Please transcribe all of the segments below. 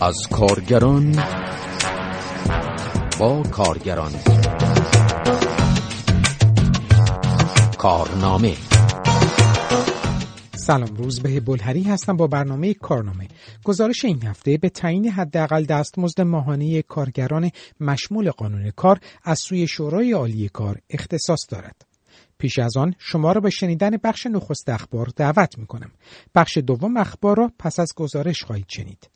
از کارگران با کارگران کارنامه سلام روز به بلهری هستم با برنامه کارنامه گزارش این هفته به تعیین حداقل دستمزد ماهانه کارگران مشمول قانون کار از سوی شورای عالی کار اختصاص دارد پیش از آن شما را به شنیدن بخش نخست اخبار دعوت می کنم. بخش دوم اخبار را پس از گزارش خواهید شنید.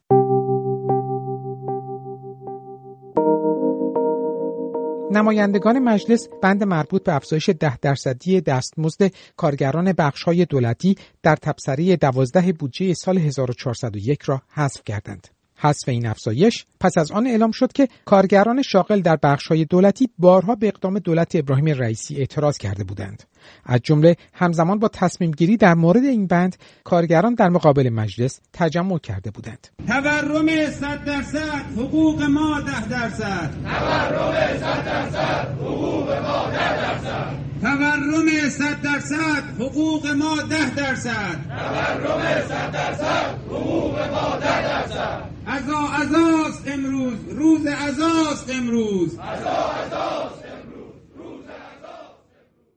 نمایندگان مجلس بند مربوط به افزایش ده درصدی دستمزد کارگران بخشهای دولتی در تبصره دوازده بودجه سال 1401 را حذف کردند. حذف این افزایش پس از آن اعلام شد که کارگران شاغل در بخشهای دولتی بارها به اقدام دولت ابراهیم رئیسی اعتراض کرده بودند از جمله همزمان با تصمیم گیری در مورد این بند کارگران در مقابل مجلس تجمع کرده بودند. تورم 100 درصد حقوق ما 10 درصد. تورم 100 درصد حقوق ما 10 درصد. تورم 100 درصد حقوق ما 10 درصد. تورم 100 درصد حقوق ما 10 درصد. ازا ازاست امروز روز ازاست امروز. ازا ازاست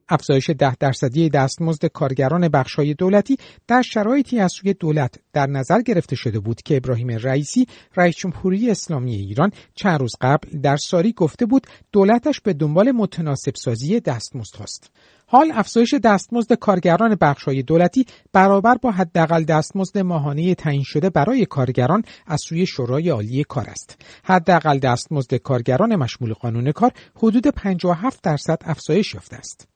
افزایش ده درصدی دستمزد کارگران بخشهای دولتی در شرایطی از سوی دولت در نظر گرفته شده بود که ابراهیم رئیسی رئیس جمهوری اسلامی ایران چند روز قبل در ساری گفته بود دولتش به دنبال متناسب سازی دستمزد هاست. حال افزایش دستمزد کارگران بخشهای دولتی برابر با حداقل دستمزد ماهانه تعیین شده برای کارگران از سوی شورای عالی کار است. حداقل دستمزد کارگران مشمول قانون کار حدود 57 درصد افزایش یافته است.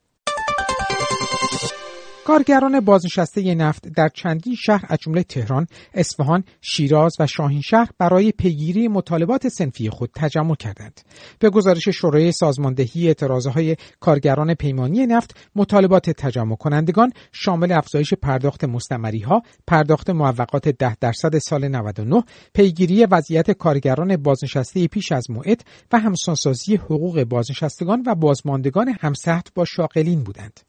کارگران بازنشسته نفت در چندین شهر از جمله تهران، اصفهان، شیراز و شاهینشهر برای پیگیری مطالبات سنفی خود تجمع کردند. به گزارش شورای سازماندهی اعتراضهای کارگران پیمانی نفت، مطالبات تجمع کنندگان شامل افزایش پرداخت مستمری ها، پرداخت موقعات ده درصد سال 99، پیگیری وضعیت کارگران بازنشسته پیش از موعد و همسانسازی حقوق بازنشستگان و بازماندگان همسهت با شاغلین بودند.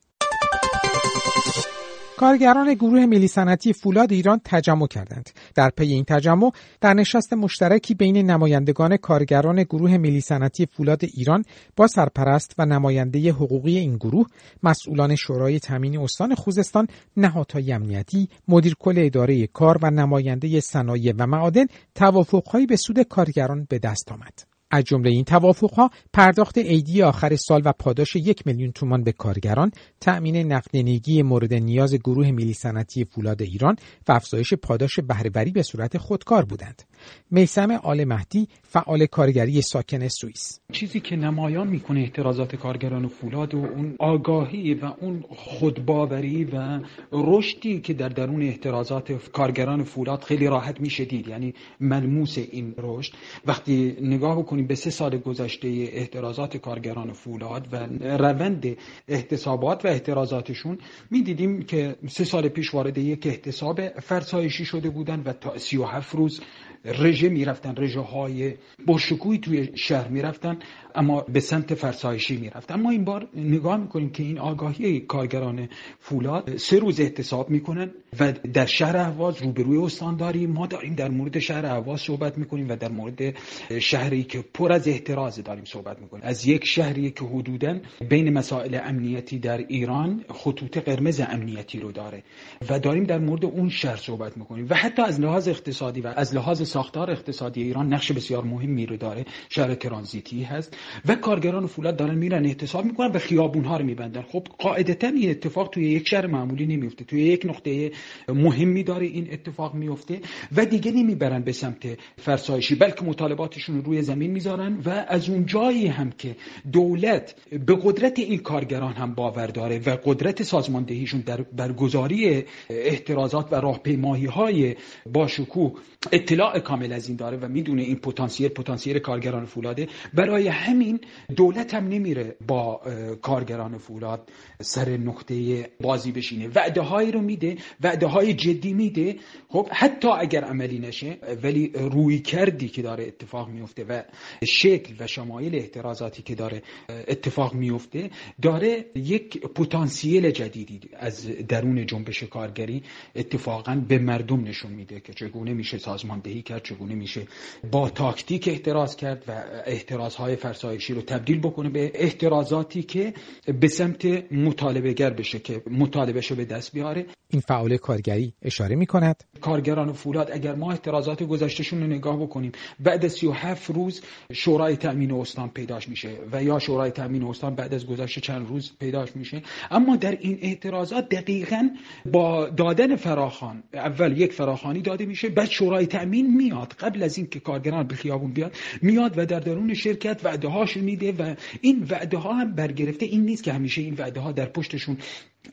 کارگران گروه ملی صنعتی فولاد ایران تجمع کردند. در پی این تجمع در نشست مشترکی بین نمایندگان کارگران گروه ملی صنعتی فولاد ایران با سرپرست و نماینده حقوقی این گروه، مسئولان شورای تامین استان خوزستان، نهادهای امنیتی، مدیر کل اداره کار و نماینده صنایع و معادن توافقهایی به سود کارگران به دست آمد. از جمله این توافقها پرداخت عیدی آخر سال و پاداش یک میلیون تومان به کارگران، تأمین نقدینگی مورد نیاز گروه ملی صنعتی فولاد ایران و افزایش پاداش بهرهوری به صورت خودکار بودند. میسم آل مهدی فعال کارگری ساکن سوئیس. چیزی که نمایان می‌کنه اعتراضات کارگران فولاد و اون آگاهی و اون خودباوری و رشدی که در درون اعتراضات کارگران فولاد خیلی راحت میشه دید. یعنی ملموس این رشد. وقتی نگاه بکنیم به سه سال گذشته اعتراضات کارگران فولاد و روند احتسابات و اعتراضاتشون می‌دیدیم که سه سال پیش وارد یک احتساب فرسایشی شده بودن و تا 37 روز رژه می‌رفتن رژه های برشکوی توی شهر می‌رفتن. اما به سمت فرسایشی می‌رفتن اما این بار نگاه می‌کنیم که این آگاهی کارگران فولاد سه روز احتساب می‌کنن و در شهر اهواز روبروی استانداری ما داریم در مورد شهر اهواز صحبت می‌کنیم و در مورد شهری که پر از احتراز داریم صحبت می‌کنیم. از یک شهری که حدودا بین مسائل امنیتی در ایران خطوط قرمز امنیتی رو داره و داریم در مورد اون شهر صحبت می‌کنیم. و حتی از لحاظ اقتصادی و از لحاظ ساختار اقتصادی ایران نقش بسیار مهمی رو داره. شهر ترانزیتی هست. و کارگران فولاد دارن میرن احتساب می‌کنن و خیابون ها رو میبندن. خب قاعدتا این اتفاق توی یک شهر معمولی نمیفته توی یک نقطه مهمی داره این اتفاق میفته و دیگه نمی‌برن به سمت فرسایشی بلکه مطالباتشون رو روی زمین می‌ذارن و از اون جایی هم که دولت به قدرت این کارگران هم باور داره و قدرت سازماندهیشون در برگزاری احترازات و راهپیمایی های باشکوه اطلاع کامل از این داره و می‌دونه این پتانسیل پتانسیل کارگران فولاده برای همین دولت هم نمیره با کارگران فولاد سر نقطه بازی بشینه. وعده هایی رو میده وعده های جدی میده. خب حتی اگر عملی نشه ولی روی کردی که داره اتفاق میفته و شکل و شمایل احترازاتی که داره اتفاق میفته داره یک پتانسیل جدیدی از درون جنبش کارگری اتفاقا به مردم نشون میده که چگونه میشه سازماندهی کرد چگونه میشه با تاکتیک احتراز کرد و احترازهای فرسایشی رو تبدیل بکنه به احترازاتی که به سمت مطالبه گر بشه که مطالبه به دست بیاره. این فعال کارگری اشاره می کند کارگران فولاد اگر ما احترازات گذشتهشون رو نگاه بکنیم بعد از 37 روز شورای تامین استان پیداش میشه و یا شورای تامین استان بعد از گذشت چند روز پیداش میشه. اما در این اعتراضات دقیقا با دادن فراخان اول یک فراخانی داده میشه بعد شورای تامین میاد. قبل از اینکه کارگران به خیابون بیاد میاد و در درون شرکت وعده هاش میده و این وعده ها هم برگرفته. این نیست که همیشه این وعده ها در پشتشون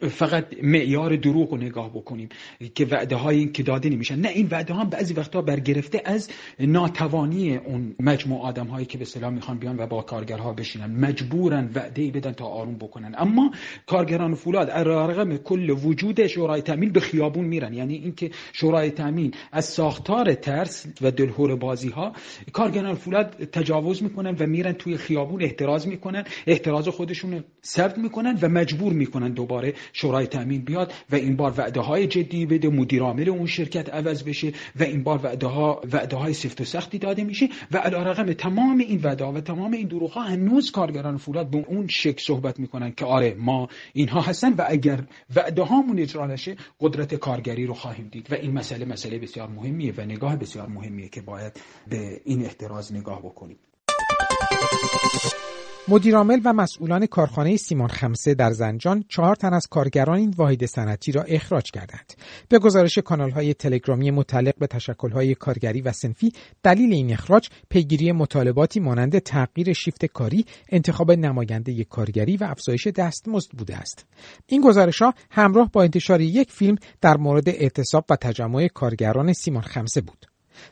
فقط معیار دروغ رو نگاه بکنیم که وعده های که داده نمیشن. نه این وعده ها بعضی وقتا برگرفته از ناتوانی اون مجموع آدم هایی که به سلام می‌خوان بیان و با کارگرها بشینن. مجبورن وعده ای بدن تا آروم بکنن. اما کارگران فولاد رغم کل وجود شورای تامین به خیابون میرن. یعنی اینکه شورای تامین از ساختار ترس و دلهور بازی ها کارگران فولاد تجاوز می‌کنن و میرن توی خیابون احتراز می‌کنن. احتراز خودشون ثبت می‌کنن و مجبور می‌کنن دوباره شورای تامین بیاد و این بار وعده های جدی بده مدیر عامل اون شرکت عوض بشه و این بار وعده ها وعده های سفت و سختی داده میشه و علیرغم تمام این وعده و تمام این دروغ ها هنوز کارگران فولاد به اون شک صحبت می‌کنن که آره ما اینها هستن و اگر وعده هامون اجرا نشه قدرت کارگری رو خواهیم دید. و این مسئله مسئله بسیار مهمیه و نگاه بسیار مهمیه که باید به این احتراز نگاه بکنیم. مدیرعامل و مسئولان کارخانه سیمان خمسه در زنجان چهار تن از کارگران این واحد صنعتی را اخراج کردند. به گزارش های تلگرامی متعلق به های کارگری و سنفی دلیل این اخراج پیگیری مطالباتی مانند تغییر شیفت کاری، انتخاب نماینده کارگری و افزایش دستمزد بوده است. این گزارش ها همراه با انتشار یک فیلم در مورد اعتصاب و تجمع کارگران سیمان خمسه بود.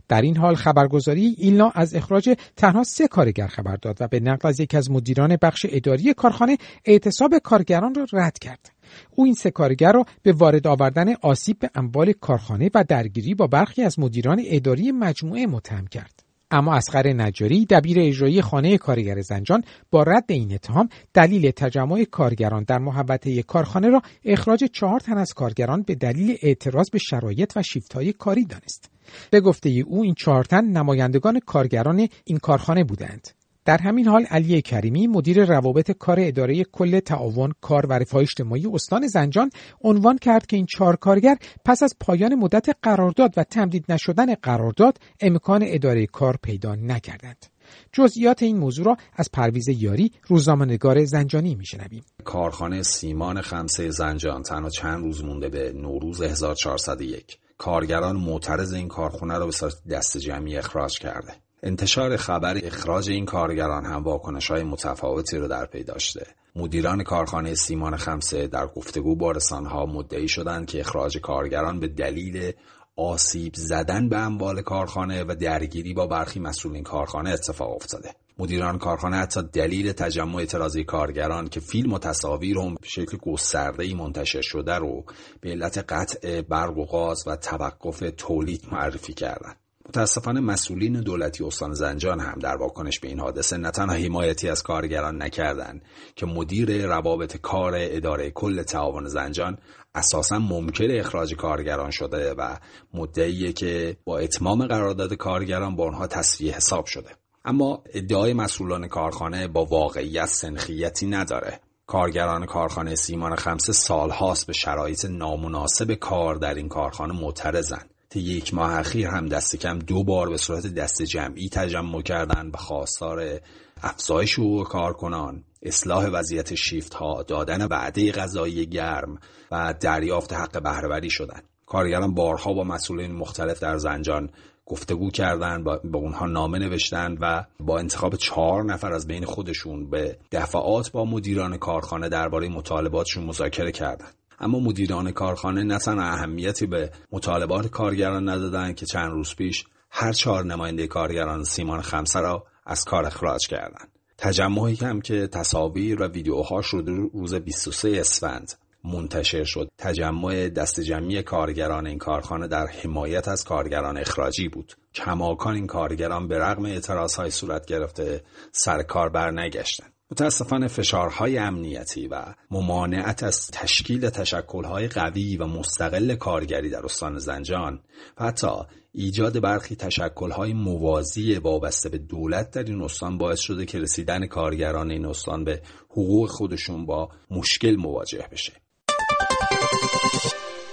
در این حال خبرگزاری ایلنا از اخراج تنها سه کارگر خبر داد و به نقل از یکی از مدیران بخش اداری کارخانه اعتصاب کارگران را رد کرد. او این سه کارگر را به وارد آوردن آسیب به اموال کارخانه و درگیری با برخی از مدیران اداری مجموعه متهم کرد. اما اسقر نجاری دبیر اجرایی خانه کارگر زنجان با رد این اتهام دلیل تجمع کارگران در محوطه کارخانه را اخراج چهار تن از کارگران به دلیل اعتراض به شرایط و شیفتهای کاری دانست. به گفته او این چهار تن نمایندگان کارگران این کارخانه بودند. در همین حال علی کریمی مدیر روابط کار اداره کل تعاون کار و رفاه اجتماعی استان زنجان عنوان کرد که این چهار کارگر پس از پایان مدت قرارداد و تمدید نشدن قرارداد امکان اداره کار پیدا نکردند. جزئیات این موضوع را از پرویز یاری روزنامه‌نگار زنجانی میشنویم. کارخانه سیمان خمسه زنجان تنها چند روز مونده به نوروز 1401 کارگران معترض این کارخانه را به صورت دست جمعی اخراج کرده. انتشار خبر اخراج این کارگران هم واکنش های متفاوتی رو در پی داشته. مدیران کارخانه سیمان خمسه در گفتگو با رسانه‌ها مدعی شدند که اخراج کارگران به دلیل آسیب زدن به اموال کارخانه و درگیری با برخی مسئولین کارخانه اتفاق افتاده. مدیران کارخانه حتی دلیل تجمع اعتراضی کارگران که فیلم و تصاویر هم به شکل گسترده منتشر شده رو به علت قطع برق و غاز و توقف تولید معرفی کردند. متاسفانه مسئولین دولتی استان زنجان هم در واکنش به این حادثه نه تنها حمایتی از کارگران نکردند که مدیر روابط کار اداره کل تعاون زنجان اساسا ممکن اخراج کارگران شده و مدعیه که با اتمام قرارداد کارگران با آنها حساب شده. اما ادعای مسئولان کارخانه با واقعیت سنخیتی نداره. کارگران کارخانه سیمان خمسه سالهاست به شرایط نامناسب کار در این کارخانه معترضند. تا یک ماه اخیر هم دست کم دو بار به صورت دست جمعی تجمع کردن به خواستار افزایش حقوق کارکنان اصلاح وضعیت شیفت ها دادن وعده غذایی گرم و دریافت حق بهرهوری شدند. کارگران بارها با مسئولین مختلف در زنجان گفتگو کردن با اونها نامه نوشتن و با انتخاب چهار نفر از بین خودشون به دفعات با مدیران کارخانه درباره مطالباتشون مذاکره کردند. اما مدیران کارخانه نه تنها اهمیتی به مطالبات کارگران ندادن که چند روز پیش هر چهار نماینده کارگران سیمان خمسه را از کار اخراج کردند. تجمعی هم که تصاویر و ویدیوهاش رو روز 23 اسفند منتشر شد. تجمع دست جمعی کارگران این کارخانه در حمایت از کارگران اخراجی بود. کماکان این کارگران به رغم اعتراض های صورت گرفته سر کار بر نگشتن متاسفانه فشارهای امنیتی و ممانعت از تشکیل تشکلهای قوی و مستقل کارگری در استان زنجان و حتی ایجاد برخی تشکلهای موازی وابسته به دولت در این استان باعث شده که رسیدن کارگران این استان به حقوق خودشون با مشکل مواجه بشه.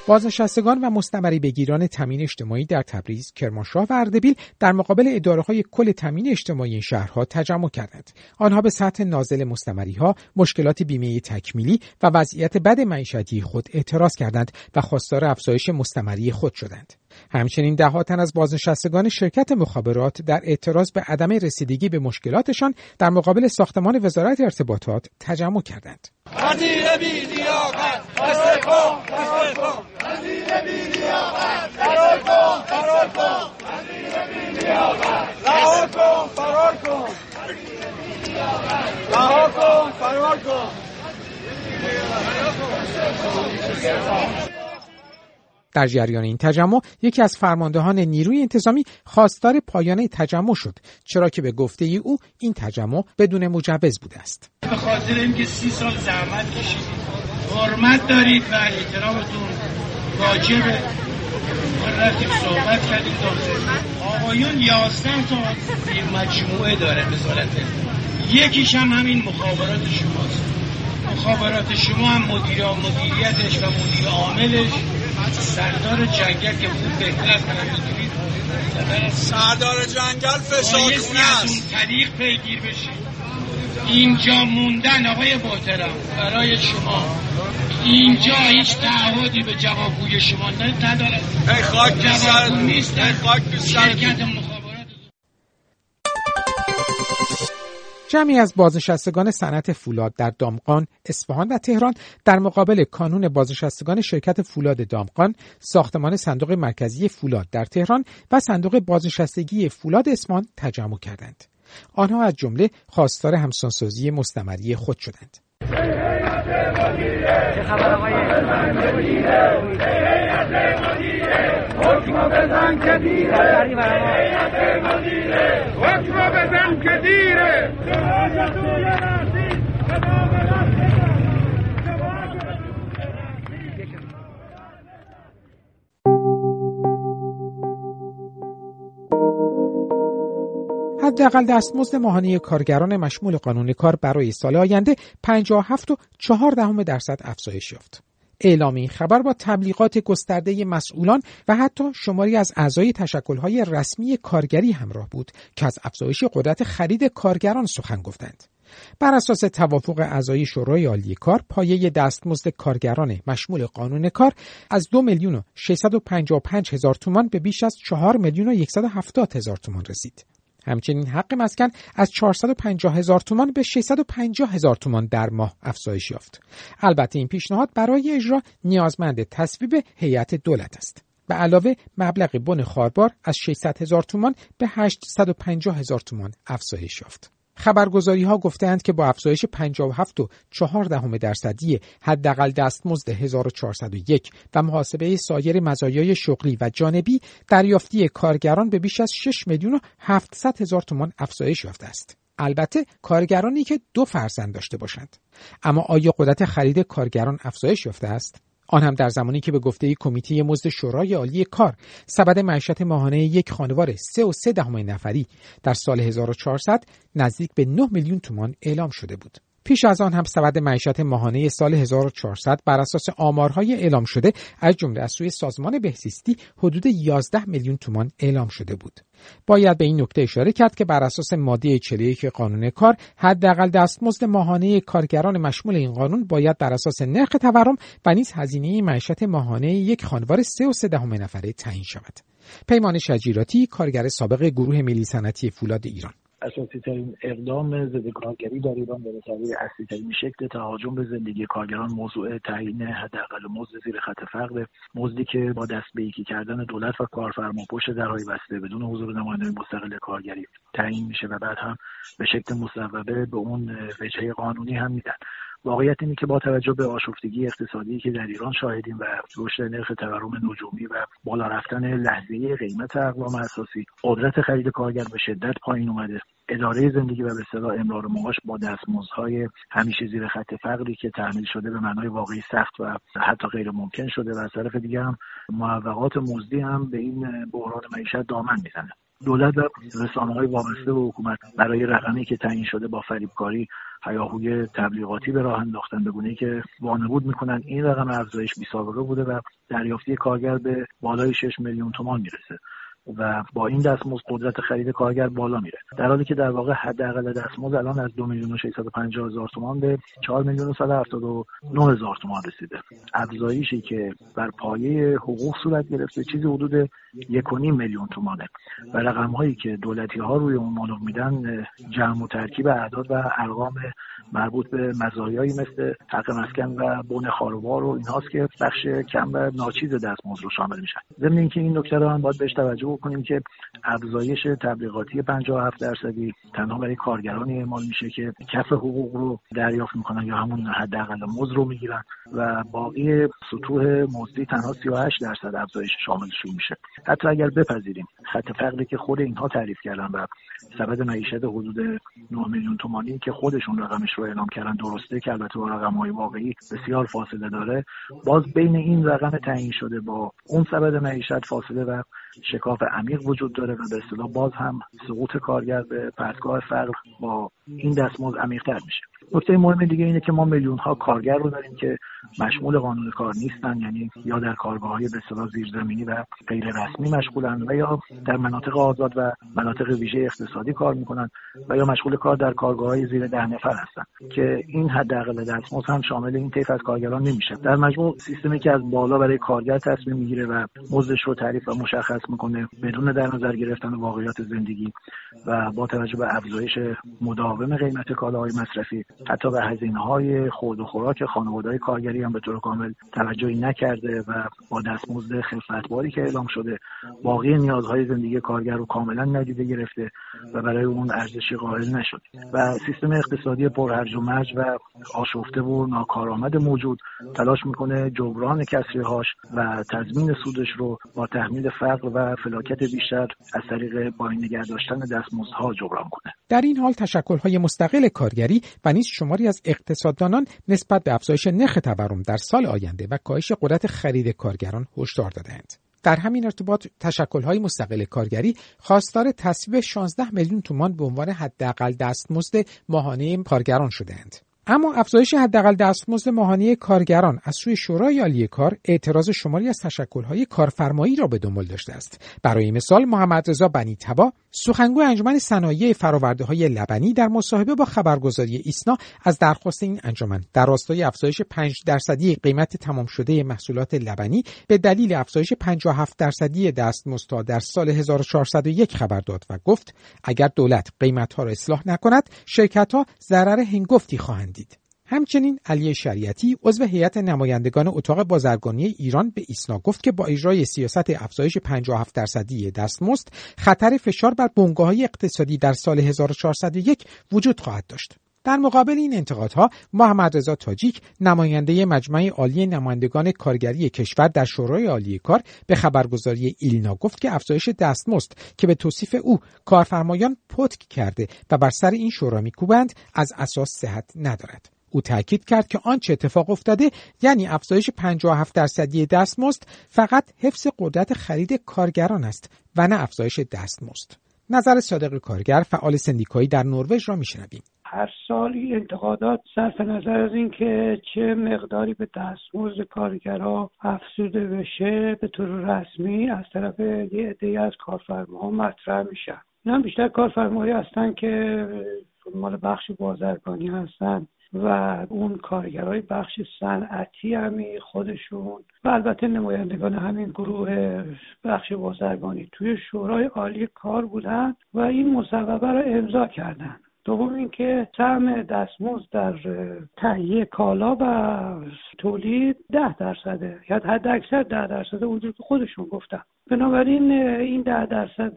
بازنشستگان و مستمری بگیران تامین اجتماعی در تبریز، کرمانشاه و اردبیل در مقابل اداره های کل تامین اجتماعی این شهرها تجمع کردند. آنها به سطح نازل مستمری ها، مشکلات بیمه تکمیلی و وضعیت بد معیشتی خود اعتراض کردند و خواستار افزایش مستمری خود شدند. همچنین ده تن از بازنشستگان شرکت مخابرات در اعتراض به عدم رسیدگی به مشکلاتشان در مقابل ساختمان وزارت ارتباطات تجمع کردند. در جریان این تجمع یکی از فرماندهان نیروی انتظامی خواستار پایان تجمع شد چرا که به گفته ای او این تجمع بدون مجوز بوده است. به خاطر اینکه سی سال زحمت کشیدید حرمت دارید و احترامتون واجبه. رفتیم صحبت کردیم آقایون یازده تا مجموعه داره به یکیش هم همین مخابرات شماست. مخابرات شما هم مدیر مدیریتش و مدیر عاملش. سردار جنگل که خوب بهتر از من می‌دونید سردار جنگل فشارخونه است. طریق پیگیر بشید اینجا موندن آقای محترم برای شما. اینجا هیچ تعهدی به جوابگوی شما ندارد. ای خاک نیست. شرکت جمعی از بازنشستگان صنعت فولاد در دامقان، اصفهان و تهران در مقابل کانون بازنشستگان شرکت فولاد دامقان، ساختمان صندوق مرکزی فولاد در تهران و صندوق بازنشستگی فولاد اصفهان تجمع کردند. آنها از جمله خواستار همسانسازی مستمری خود شدند. حکم بزن که دیره. حکم بزن که دیره. حداقل دستمزد ماهانه کارگران مشمول قانون کار برای سال آینده 57 و 4 دهم درصد افزایش یافت. اعلام این خبر با تبلیغات گسترده مسئولان و حتی شماری از اعضای تشکلهای رسمی کارگری همراه بود که از افزایش قدرت خرید کارگران سخن گفتند. بر اساس توافق اعضای شورای عالی کار پایه دستمزد کارگران مشمول قانون کار از دو میلیون و 655 هزار تومان به بیش از 4 میلیون و 170 هزار تومان رسید. همچنین حق مسکن از 450 هزار تومان به 650 هزار تومان در ماه افزایش یافت. البته این پیشنهاد برای اجرا نیازمند تصویب هیئت دولت است. به علاوه مبلغ بن خاربار از 600 هزار تومان به 850 هزار تومان افزایش یافت. خبرگزاری ها گفتند که با افزایش 57 و 4 دهم درصدی حداقل دستمزد 1401 و محاسبه سایر مزایای شغلی و جانبی دریافتی کارگران به بیش از 6 میلیون و 700 هزار تومان افزایش یافته است. البته کارگرانی که دو فرزند داشته باشند. اما آیا قدرت خرید کارگران افزایش یافته است؟ آن هم در زمانی که به گفته کمیته مزد شورای عالی کار سبد معیشت ماهانه یک خانوار 3 و 3 دهم نفری در سال 1400 نزدیک به 9 میلیون تومان اعلام شده بود. پیش از آن هم سبد معیشت ماهانه سال 1400 بر اساس آمارهای اعلام شده از جمله از سوی سازمان بهزیستی حدود 11 میلیون تومان اعلام شده بود. باید به این نکته اشاره کرد که بر اساس ماده 41 قانون کار حداقل دستمزد ماهانه کارگران مشمول این قانون باید بر اساس نرخ تورم و نیز هزینه معیشت ماهانه یک خانوار 3 و 3 دهم نفره تعیین شود. پیمان شجیراتی کارگر سابق گروه ملی صنعتی فولاد ایران اساسی ترین اقدام ضد کارگری در ایران به تعبیر اصلی ترین شکل تهاجم به زندگی کارگران موضوع تعیین حداقل مزد زیر خط فقر مزدی که با دست به یکی کردن دولت و کارفرما پشت درهای بسته بدون حضور نمایندگان مستقل کارگری تعیین میشه و بعد هم به شکل مصوبه به اون وجهه قانونی هم میدن. واقعیت اینه که با توجه به آشفتگی اقتصادی که در ایران شاهدیم و رشد نرخ تورم نجومی و بالا رفتن لحظه قیمت اقوام اساسی قدرت خرید کارگر به شدت پایین اومده. اداره زندگی و به اصطلاح امرار معاش با دستمزدهای همیشه زیر خط فقری که تحمیل شده به معنای واقعی سخت و حتی غیر ممکن شده و از طرف دیگه هم موقعات مزدی هم به این بحران معیشت دامن می‌زنه. دولت و رسانه های وابسته به حکومت برای رقمی که تعیین شده با فریبکاری هیاهوی تبلیغاتی به راه انداختن به که وانمود می‌کنن. این رقم افزایش بی سابقه بوده و دریافتی کارگر به بالای 6 میلیون تومان می‌رسه و با این دستمزد قدرت خرید کارگر بالا میره. در حالی که در واقع حداقل دستمزد الان از دو میلیون و 650 هزار تومان به 4 میلیون و 179 هزار تومان رسیده. افزایشی که بر پایه حقوق صورت گرفته چیزی حدود 1.5 میلیون تومانه. و رقم هایی که دولتی ها روی اون مانور میدن جمع و ترکیب اعداد و ارقام مربوط به مزایایی مثل حق مسکن و بن خاروبار و اینهاست که بخش کم و ناچیز دستمزد رو شامل میشن. ضمن اینکه این نکته رو هم باید بهش توجه بکنیم که افزایش تبلیغاتی 57 درصدی تنها برای کارگرانی اعمال میشه که کف حقوق رو دریافت می‌کنن یا همون حداقل مزد رو می‌گیرن. و باقی سطوح مزدی تنها 38 درصد افزایش شاملشون میشه. حتی اگر بپذیریم. خط فقری که خود اینها تعریف کردن و سبد معیشت حدود 9 میلیون تومانی که خودشون رقمش رو اعلام کردن درسته که البته با رقم های واقعی بسیار فاصله داره. باز بین این رقم تعیین شده با اون سبد معیشت فاصله و شکاف عمیق وجود داره و به اصطلاح باز هم سقوط کارگر به پرتگاه فقر با این دستمزد عمیقتر میشه. نکته مهم دیگه اینه که ما میلیون ها کارگر رو داریم که مشمول قانون کار نیستن یعنی یا در کارگاه های به زیرزمینی و غیر رسمی مشغولن و یا در مناطق آزاد و مناطق ویژه اقتصادی کار می‌کنن و یا مشغول کار در کارگاه های زیر ده نفر هستن که این حداقل دستمزد هم شامل این طیف از کارگران نمیشه. در مجموع سیستمی که از بالا برای کارگر تصمیم می‌گیره و مزدش رو تعریف و مشخص می‌کنه بدون در نظر گرفتن واقعیات زندگی و با توجه به افزایش مداوم قیمت کالاهای مصرفی حتی به هزینه های خود و خوراک خانواده کارگری هم به طور کامل توجهی نکرده و با دستمزد خفتباری که اعلام شده باقی نیازهای زندگی کارگر رو کاملا ندیده گرفته و برای اون ارزشی قائل نشد و سیستم اقتصادی پرهرج و مرج و آشفته و ناکارآمد موجود تلاش می‌کنه جبران کسریهاش و تضمین سودش رو با تحمیل فقر و فلاکت بیشتر از طریق پایین نگه داشتن دستمزدها جبران کنه در این حال تشکل‌های مستقل کارگری و نیز شماری از اقتصاددانان نسبت به افزایش نرخ تورم در سال آینده و کاهش قدرت خرید کارگران هشدار دادند. در همین ارتباط تشکل‌های مستقل کارگری خواستار تصویب 16 میلیون تومان به عنوان حداقل دستمزد ماهانه کارگران شدهاند. اما افزایش حداقل دستمزد ماهانه کارگران از سوی شورای عالی کار اعتراض شماری از تشکل‌های کارفرمایی را به دنبال داشته است. برای مثال محمد رضا بنی تبا سخنگو انجمن صنایع فراورده های لبنی در مصاحبه با خبرگزاری ایسنا از درخواست این انجمن در راستای افزایش 5 درصدی قیمت تمام شده محصولات لبنی به دلیل افزایش 57 درصدی دستمزد در سال 1401 خبر داد و گفت اگر دولت قیمتها را اصلاح نکند شرکتها ضرر هنگفتی خواهند دید همچنین علی شریعتی عضو هیئت نمایندگان اتاق بازرگانی ایران به ایسنا گفت که با اجرای سیاست افزایش 57 درصدی دستمزد خطر فشار بر بنگاه های اقتصادی در سال 1401 وجود خواهد داشت. در مقابل این انتقادها محمد رضا تاجیک نماینده مجمع عالی نمایندگان کارگری کشور در شورای عالی کار به خبرگزاری ایلنا گفت که افزایش دستمزد که به توصیف او کارفرمایان پتک کرده و بر سر این شورا میکوبند از اساس صحت ندارد. او تاکید کرد که آنچه اتفاق افتاده یعنی افزایش 57 درصدی دستمزد فقط حفظ قدرت خرید کارگران است و نه افزایش دستمزد. نظر صادق کارگر فعال سندیکایی در نروژ را میشنویم. هر سال این انتقادات صرف نظر از اینکه چه مقداری به دستمزد کارگرها افزوده بشه به طور رسمی از طرف یه عده از کارفرماها مطرح میشن اینا بیشتر کارفرمایی هستن که مال بخش بازرگانی هستن و اون کارگرای بخش صنعتی همی خودشون و البته نمایندگان همین گروه بخش بازرگانی. توی شورای عالی کار بودن و این مصوبه رو امضا کردن. دوم اینکه سهم دستمزد در تهیه کالا و تولید ده درصده یا حد اکثر ده درصده اونجور که خودشون گفتن. بنابراین این ده درصد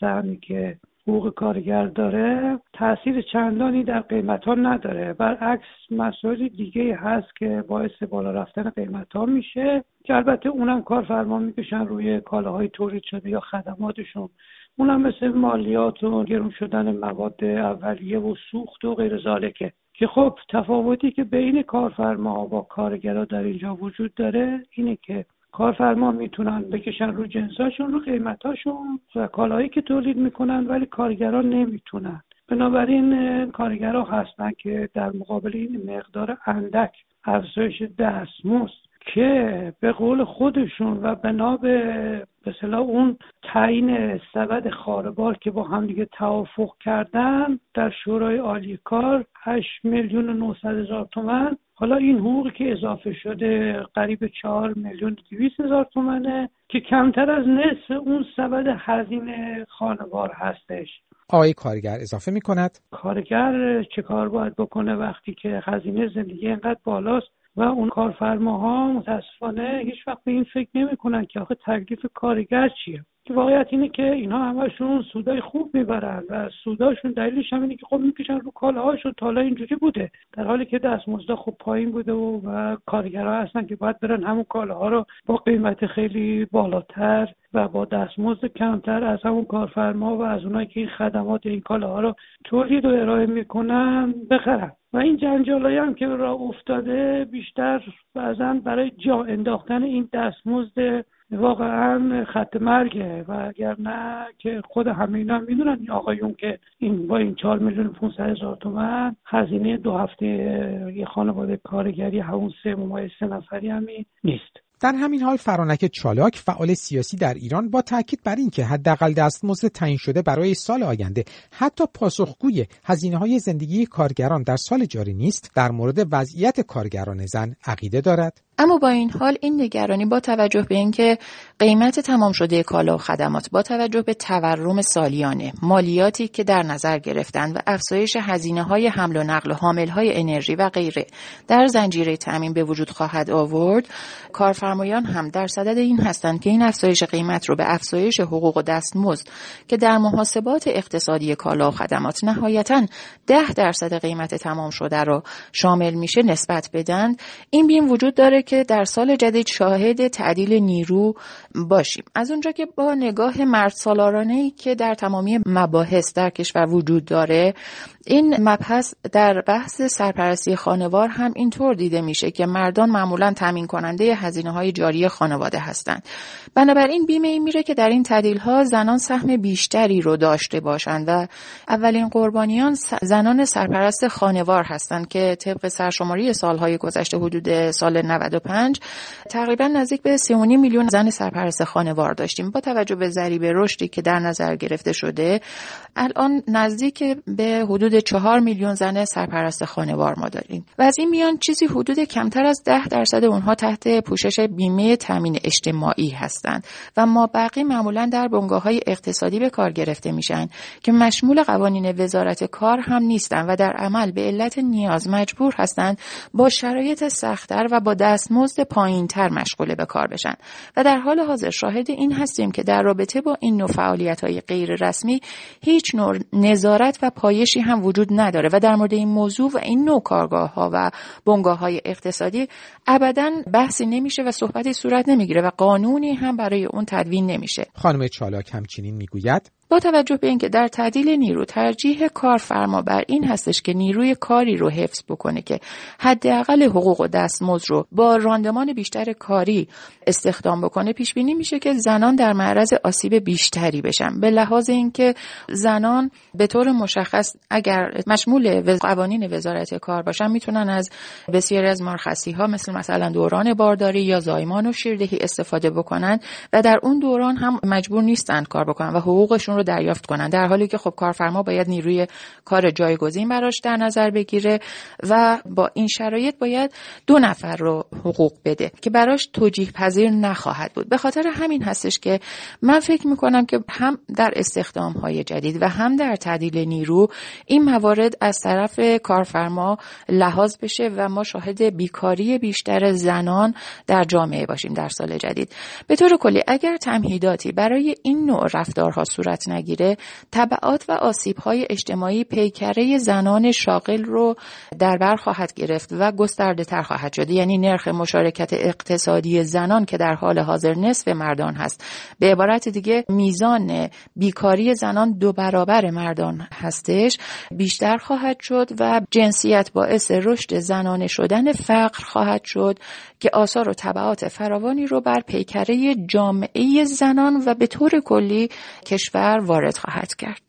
سهمی که حقوق کارگر داره تاثیر چندانی در قیمت ها نداره. برعکس مسائل دیگه هست که باعث بالا رفتن قیمت ها میشه که البته اونم کارفرما می‌کشن روی کالاهای تولید شده یا خدماتشون. اونم مثل مالیات و گرون شدن مواد اولیه و سوخت و غیر زالکه که خب تفاوتی که بین کارفرما با کارگرا در اینجا وجود داره اینه که کارفرما می‌تونن بکشن رو جنساشون رو قیمتاشون و کالایی که تولید می‌کنن ولی کارگران نمی‌تونن. بنابراین کارگرا هستن که در مقابل این مقدار اندک افزایش دستمزد که به قول خودشون و بنا به مثلا اون تعیین سبد خاربار که با هم دیگه توافق کردن در شورای عالی کار 8 میلیون و 900 هزار تومن. حالا این حقوقی که اضافه شده قریب 4 میلیون 200 هزار تومنه که کمتر از نصف اون سبد هزینه خانوار هستش. آقای کارگر اضافه می کند کارگر چه کار باید بکنه وقتی که هزینه زندگی اینقدر بالاست؟ و اون کارفرماها متاسفانه هیچ وقت به این فکر نمی‌کنن که آخه تکلیف کارگر چیه. که واقعیت اینه که اینها همشون سودای خوب می‌برن و سوداشون دلیلش هم اینه که خب می‌کشن رو کالاهاشون تا حالا اینجوری بوده. در حالی که دستمزد خب پایین بوده و, و کارگرها هستن که باید برن همون کالاها رو با قیمت خیلی بالاتر و با دستمزد کمتر از همون کارفرما و از اونایی که این خدمات این کالاها رو تولید و ارائه می‌کنن بخرن. و این جنجالایی هم که را افتاده بیشتر بعضا برای جا انداختن این دستمزد واقعا خط مرگه و اگر نه که خود همه اینا می‌دونن. این آقایون که این با این چهار میلیون 500 هزار تومن هزینه دو هفته یه خانواده کارگری همون سه ممای سه نفری همی نیست. در همین حال فرانک چالاک فعال سیاسی در ایران با تاکید بر اینکه حداقل دستمزد تعیین شده برای سال آینده حتی پاسخگوی هزینه های زندگی کارگران در سال جاری نیست در مورد وضعیت کارگران زن عقیده دارد. اما با این حال این نگرانی با توجه به اینکه قیمت تمام شده کالا و خدمات با توجه به تورم سالیانه مالیاتی که در نظر گرفتن و افزایش هزینه های حمل و نقل و حامل های انرژی و غیره در زنجیره تامین به وجود خواهد آورد کارفرمایان هم در صدد این هستند که این افزایش قیمت رو به افزایش حقوق و دستمزد که در محاسبات اقتصادی کالا و خدمات نهایتا ده درصد قیمت تمام شده را شامل میشه نسبت بدن. این بین وجود داره که در سال جدید شاهد تعدیل نیرو باشیم. از اونجا که با نگاه مرد سالارانه ای که در تمامی مباحث در کشور وجود داره این مبحث در بحث سرپرستی خانوار هم اینطور دیده میشه که مردان معمولا تامین کننده هزینه های جاری خانواده هستند. بنابراین بیمه این میره که در این تعدیل ها زنان سهم بیشتری رو داشته باشند و اولین قربانیان زنان سرپرست خانوار هستند که طبق سرشماری سالهای گذشته حدود سال 95 تقریبا نزدیک به 3.5 میلیون زن سرپرست خانوار داشتیم. با توجه به ضریب رشدی که در نظر گرفته شده الان نزدیک به حدود 4 میلیون زن سرپرست خانوار ما داریم. و از این میان چیزی حدود کمتر از 10 درصد اونها تحت پوشش بیمه تامین اجتماعی هستند. و ما بقی معمولا در بنگاه های اقتصادی به کار گرفته میشن که مشمول قوانین وزارت کار هم نیستند و در عمل به علت نیاز مجبور هستند با شرایط سختتر و با دستمزد پایینتر مشغول به کار بشن. و در حال حاضر شاهد این هستیم که در رابطه با این نوع فعالیت های غیر رسمی هیچ نوع نظارت و پایشی هم وجود نداره و در مورد این موضوع و این نوع کارگاه ها و بنگاه های اقتصادی ابدا بحثی نمیشه و صحبتی صورت نمی‌گیره و قانونی هم برای اون تدوین نمیشه. خانم چالاک همچنین می‌گوید با توجه به اینکه در تعدیل نیرو ترجیح کارفرما بر این هستش که نیروی کاری رو حفظ بکنه که حداقل حقوق و دستمزد رو با راندمان بیشتر کاری استخدام بکنه پیش بینی میشه که زنان در معرض آسیب بیشتری بشن. به لحاظ اینکه زنان به طور مشخص اگر مشمول قوانین وزارت کار باشن می‌تونن از بسیاری از مرخصی ها مثل مثلا دوران بارداری یا زایمان و شیردهی استفاده بکنن و در اون دوران هم مجبور نیستند کار بکنن و حقوقشون رو دریافت کنن. در حالی که خب کارفرما باید نیروی کار جایگزین براش در نظر بگیره و با این شرایط باید دو نفر رو حقوق بده که براش توجیه پذیر نخواهد بود. به خاطر همین هستش که من فکر می‌کنم که هم در استخدام های جدید و هم در تعدیل نیرو این موارد از طرف کارفرما لحاظ بشه و ما شاهد بیکاری بیشتر زنان در جامعه باشیم در سال جدید. به طور کلی اگر تمهیداتی برای این نوع رفتارها صورت نگیره طبعات و آسیب های اجتماعی پیکره زنان شاغل رو در بر خواهد گرفت و گسترده تر خواهد شد. یعنی نرخ مشارکت اقتصادی زنان که در حال حاضر نصف مردان هست. به عبارت دیگه میزان بیکاری زنان دو برابر مردان هستش بیشتر خواهد شد و جنسیت باعث رشد زنانه شدن فقر خواهد شد که آثار و طبعات فراوانی رو بر پیکره جامعه زنان و به طور کلی کشور وارد خواهد کرد.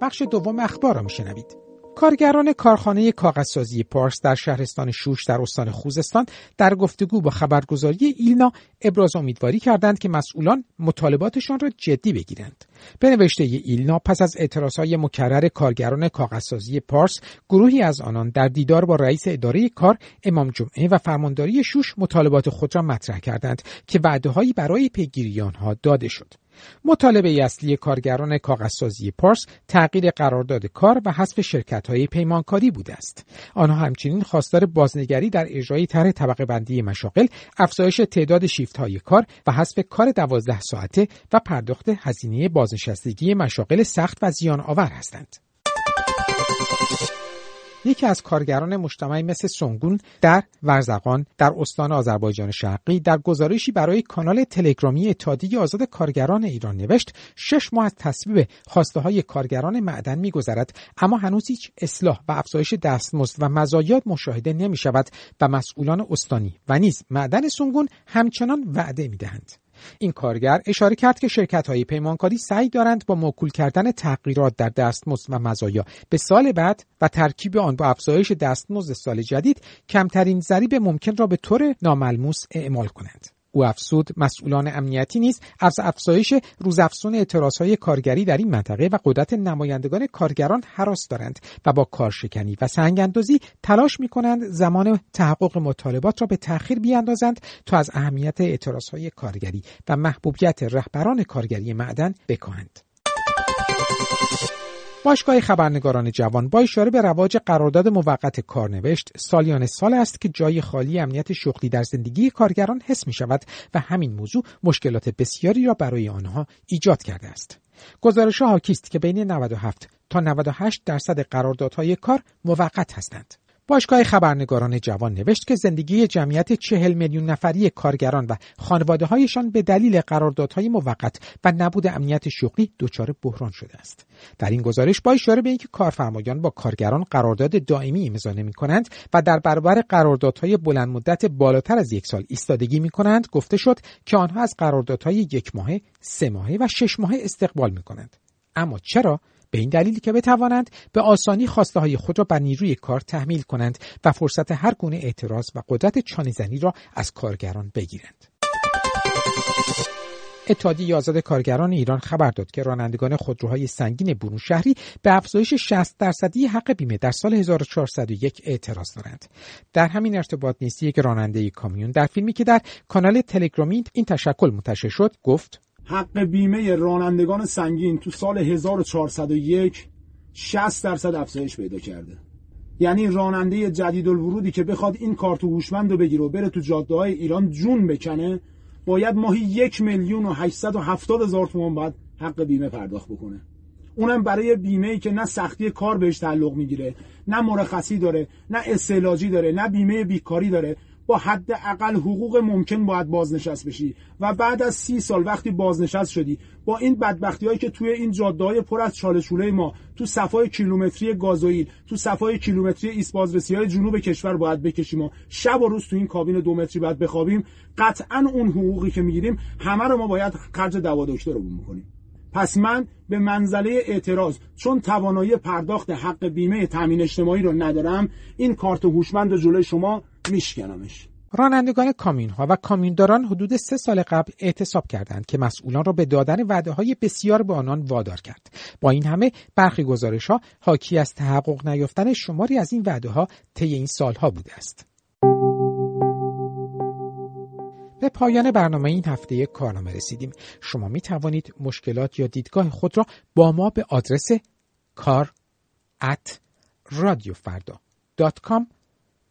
بخش دوم اخبار را میشنوید. کارگران کارخانه کاغذسازی پارس در شهرستان شوش در استان خوزستان در گفتگو با خبرگزاری ایلنا ابراز امیدواری کردند که مسئولان مطالباتشان را جدی بگیرند. به نوشته ایلنا پس از اعتراضهای مکرر کارگران کاغذسازی پارس گروهی از آنان در دیدار با رئیس اداره کار امام جمعه و فرمانداری شوش مطالبات خود را مطرح کردند که وعدههایی برای پیگیری آنها داده شد. مطالبه اصلی کارگران کاغذسازی پارس تغییر قرارداد کار و حذف شرکت های پیمانکاری بوده است. آنها همچنین خواستار بازنگری در اجرای طرح طبقه بندی مشاغل، افزایش تعداد شیفت های کار و حذف کار دوازده ساعته و پرداخت هزینه بازنشستگی مشاغل سخت و زیان آور هستند. یکی از کارگران مجتمعی مثل سونگون در ورزقان در استان آذربایجان شرقی در گزارشی برای کانال تلگرامی اتحادیه آزاد کارگران ایران نوشت شش ماه از تصویب خواسته های کارگران معدن میگذرد اما هنوز هیچ اصلاح و افزایش دستمزد و مزایات مشاهده نمی شود و مسئولان استانی و نیز معدن سونگون همچنان وعده می دهند. این کارگر اشاره کرد که شرکت های پیمانکاری سعی دارند با موکول کردن تغییرات در دستمزد و مزایا به سال بعد و ترکیب آن با افزایش دستمزد سال جدید کمترین ضریب ممکن را به طور ناملموس اعمال کنند. او افسود مسئولان امنیتی نیز از افزایش روزافزون اعتراضهای کارگری در این منطقه و قدرت نمایندگان کارگران حراس دارند و با کارشکنی و سنگاندازی تلاش می کنند زمان تحقق مطالبات را به تأخیر بیاندازند تا از اهمیت اعتراضهای کارگری و محبوبیت رهبران کارگری معدن بکاهند. باشگاه خبرنگاران جوان با اشاره به رواج قرارداد موقت کارنوشت سالیان سال است که جای خالی امنیت شغلی در زندگی کارگران حس می شود و همین موضوع مشکلات بسیاری را برای آنها ایجاد کرده است. گزارش حاکی است که بین 97 تا 98 درصد قراردادهای کار موقت هستند. باشگاه خبرنگاران جوان نوشت که زندگی جمعیت چهل میلیون نفری کارگران و خانواده هایشان به دلیل قراردادهای موقت و نبود امنیت شغلی دچار بحران شده است. در این گزارش با اشاره به اینکه کارفرمایان با کارگران قرارداد دائمی امضا نمی کنند و در برابر قراردادهای بلند مدت بالاتر از یک سال ایستادگی می کنند گفته شد که آنها از قراردادهای یک ماهه، سه ماهه و شش ماهه استقبال می کنند. اما چرا به این دلیل که بتوانند به آسانی خواسته های خود را بر نیروی کار تحمیل کنند و فرصت هر گونه اعتراض و قدرت چانهزنی را از کارگران بگیرند. اتحادیه آزاد کارگران ایران خبر داد که رانندگان خودروهای سنگین برون شهری به افزایش 60 درصدی حق بیمه در سال 1401 اعتراض دارند. در همین ارتباط نیست یک راننده کامیون در فیلمی که در کانال تلگرامی این تشکل منتشر شد گفت حق بیمه رانندگان سنگین تو سال 1401 60 درصد افزایش پیدا کرده. یعنی راننده جدید الورودی که بخواد این کارت هوشمند رو بگیره و بره تو جاده های ایران جون بکنه باید ماهی یک میلیون و هفتاد هزار تومان باید حق بیمه پرداخت بکنه. اونم برای بیمه ای که نه سختی کار بهش تعلق می‌گیره نه مرخصی داره نه استعلاجی داره نه بیمه بیکاری داره. با حد اقل حقوق ممکن باید بازنشست بشی. و بعد از سی سال وقتی بازنشست شدی با این بدبختی هایی که توی این جاده های پر از چاله ما تو صفای کیلومتری گازوئیل تو صفای کیلومتری ایست بازرسی های جنوب کشور باید بکشیم و شب و روز تو این کابین دو متری باید بخوابیم قطعا اون حقوقی که می‌گیریم همه رو ما باید خرج دوا رو بکنیم. پس من به منزله اعتراض چون توانایی پرداخت حق بیمه تامین اجتماعی رو ندارم این کارت هوشمند جلوی شما میشکنمش رانندگان کامیون ها و کامیونداران حدود سه سال قبل اعتصاب کردند که مسئولان را به دادن وعده های بسیار به آنان وادار کرد. با این همه برخی گزارش ها حاکی از تحقق نیافتن شماری از این وعده ها طی این سالها بوده است. به پایان برنامه این هفته کارنامه رسیدیم. شما می توانید مشکلات یا دیدگاه خود را با ما به آدرس کار at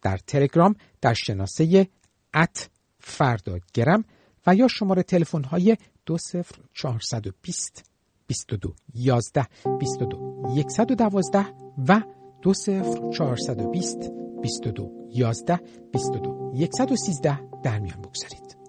در تلگرام در شناسه ات فرداگرم و یا شماره تلفن های 20420 22 11 22 112 و 20420 22 11 22 113 در میان بگذارید.